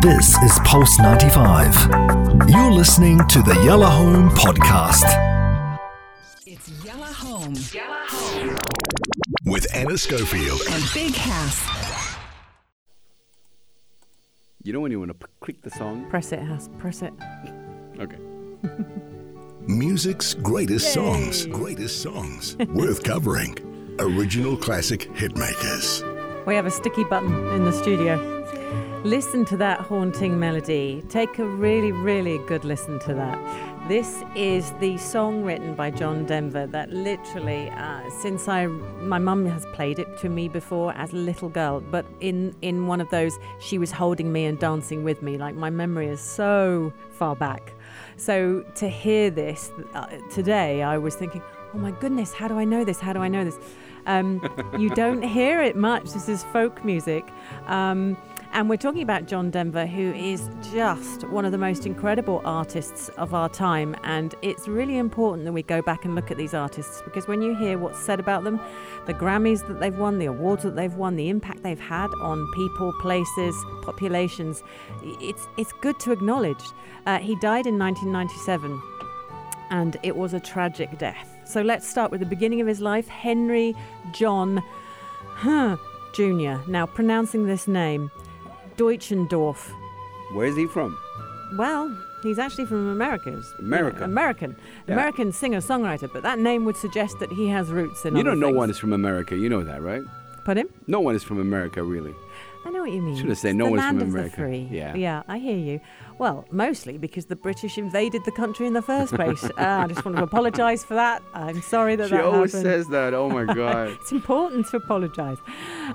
This is Pulse 95. You're listening to the Yellow Home Podcast. It's Yellow Home. Yellow Home. With Ana Schofield. And Big House. You know when you want to p- click the song? Press it, Has. Press it. Okay. Music's greatest songs. Greatest songs. Worth covering. Original classic hitmakers. We have a sticky button in the studio. Listen to that haunting melody. Take a really, really good listen to that. This is the song written by John Denver that literally, uh, since I, my mum has played it to me before as a little girl, but in in one of those, she was holding me and dancing with me. Like my memory is so far back. So to hear this uh, today, I was thinking, oh my goodness, how do I know this? How do I know this? Um, you don't hear it much. This is folk music. Um, and we're talking about John Denver, who is just one of the most incredible artists of our time. And it's really important that we go back and look at these artists because when you hear what's said about them, the Grammys that they've won, the awards that they've won, the impact they've had on people, places, populations, it's, it's good to acknowledge. Uh, he died in 1997 and it was a tragic death. So let's start with the beginning of his life Henry John huh, Jr. Now, pronouncing this name, Deutschendorf. Where is he from? Well, he's actually from America. America. American. Yeah. American singer songwriter, but that name would suggest that he has roots in You don't know, things. one is from America. You know that, right? Put him? No one is from America, really. I know what you mean. Should have said no one's from America. free. Yeah. Yeah, I hear you. Well, mostly because the British invaded the country in the first place. uh, I just want to apologise for that. I'm sorry that she that always happened. says that. Oh my God. It's important to apologise.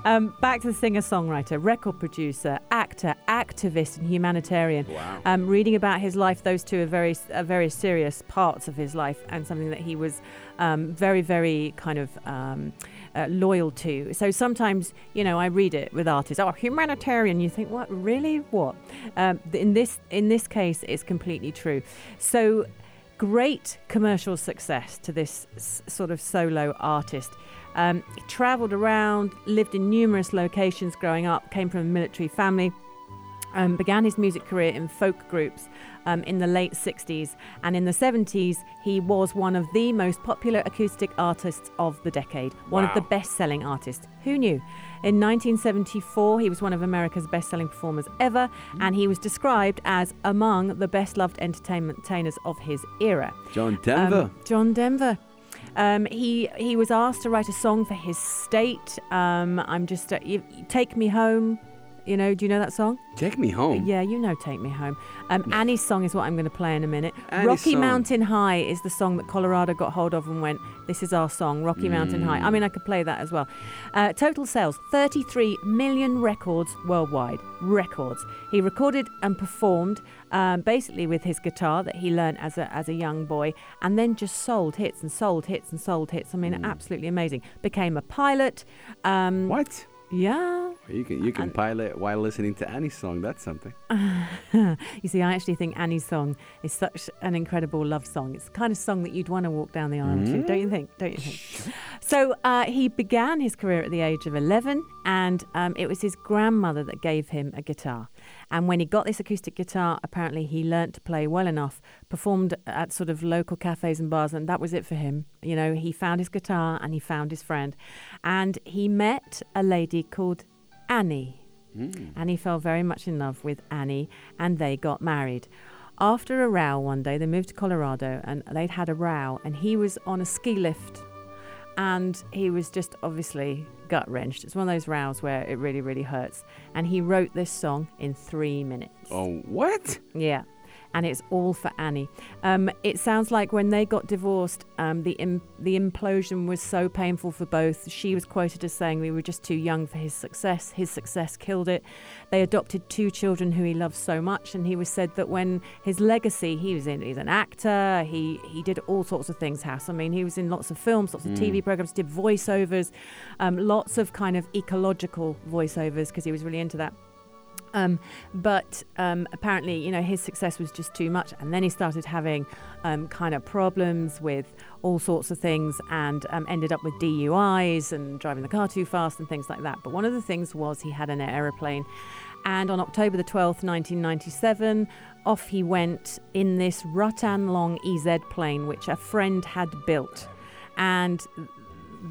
Um, back to the singer songwriter, record producer, actor, activist, and humanitarian. Wow. Um, reading about his life, those two are very, are very serious parts of his life and something that he was um, very, very kind of. Uh, loyal to. So sometimes, you know, I read it with artists. Oh, humanitarian. You think, what? Really? What? Um, in this in this case, it's completely true. So great commercial success to this s- sort of solo artist. Um, he travelled around, lived in numerous locations growing up, came from a military family, um, began his music career in folk groups um, in the late 60s. And in the 70s, he was one of the most popular acoustic artists of the decade, one of the best selling artists. Who knew? In 1974, he was one of America's best selling performers ever, and he was described as among the best loved entertainers of his era. John Denver. Um, John Denver. Um, he he was asked to write a song for his state. Um, I'm just uh, you, take me home. You know, do you know that song? Take me home. Yeah, you know, take me home. Um, Annie's song is what I'm going to play in a minute. Annie's Rocky song. Mountain High is the song that Colorado got hold of and went, "This is our song, Rocky Mountain High." I mean, I could play that as well. Uh, total sales: 33 million records worldwide. Records. He recorded and performed um, basically with his guitar that he learned as a as a young boy, and then just sold hits and sold hits and sold hits. I mean, absolutely amazing. Became a pilot. Um, What? Yeah. You can you can And- pilot while listening to Annie's song. That's something. you see, I actually think Annie's song is such an incredible love song. It's the kind of song that you'd want to walk down the aisle to, don't you think? Don't you think? So uh, he began his career at the age of 11, and um, it was his grandmother that gave him a guitar. And when he got this acoustic guitar, apparently he learnt to play well enough, performed at sort of local cafes and bars, and that was it for him. You know, he found his guitar and he found his friend. And he met a lady called Annie hmm. and he fell very much in love with Annie, and they got married. After a row one day, they moved to Colorado, and they'd had a row, and he was on a ski lift, and he was just obviously gut wrenched. It's one of those rows where it really, really hurts. And he wrote this song in three minutes. Oh, what? Yeah. And it's all for Annie. Um, it sounds like when they got divorced, um, the Im- the implosion was so painful for both. She was quoted as saying, "We were just too young for his success. His success killed it." They adopted two children who he loved so much, and he was said that when his legacy, he was in, he's an actor. He he did all sorts of things. House. I mean, he was in lots of films, lots of TV programs, did voiceovers, um, lots of kind of ecological voiceovers because he was really into that. Um, but um, apparently, you know, his success was just too much, and then he started having um, kind of problems with all sorts of things, and um, ended up with DUIs and driving the car too fast and things like that. But one of the things was he had an aeroplane, And on October the 12th, 1997, off he went in this Rutan Long EZ plane, which a friend had built. And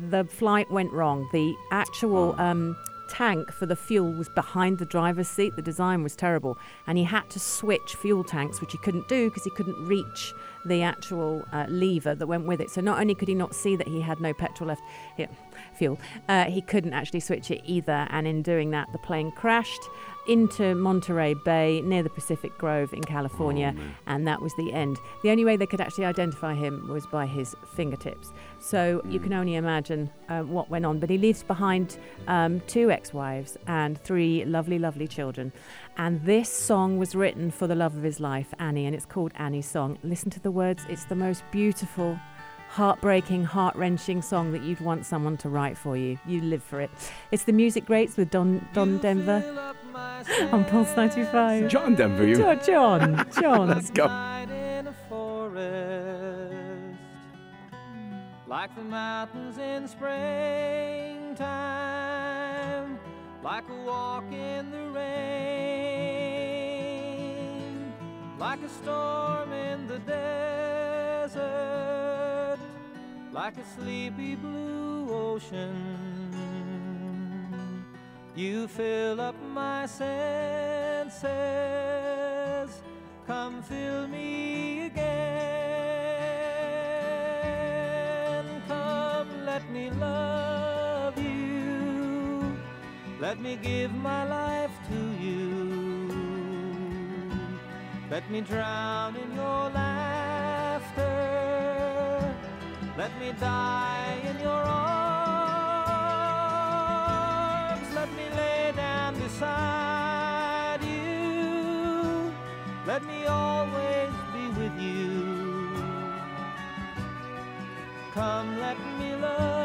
the flight went wrong. The actual um, tank for the fuel was behind the driver's seat. The design was terrible. And he had to switch fuel tanks, which he couldn't do because he couldn't reach the actual uh, lever that went with it. So not only could he not see that he had no petrol left, yeah, fuel, uh, he couldn't actually switch it either. And in doing that, the plane crashed into Monterey Bay near the Pacific Grove in California, and that was the end. The only way they could actually identify him was by his fingertips. So you can only imagine uh, what went on. But he leaves behind um, two ex wives and three lovely, lovely children. And this song was written for the love of his life, Annie, and it's called Annie's Song. Listen to the words, it's the most beautiful heartbreaking, heart wrenching song that you'd want someone to write for you. You live for it. It's the Music Greats with Don Don Denver on Pulse 95. John Denver, you. Jo- John, John. Let's go. Night in a forest, like the mountains in springtime, like a walk in the rain, like a storm in the desert, like a sleepy blue ocean. You fill up my senses. Come fill me again. Come, let me love you. Let me give my life to you. Let me drown in your laughter. Let me die in your arms. Let me lay down beside you. Let me always be with you. Come, let me love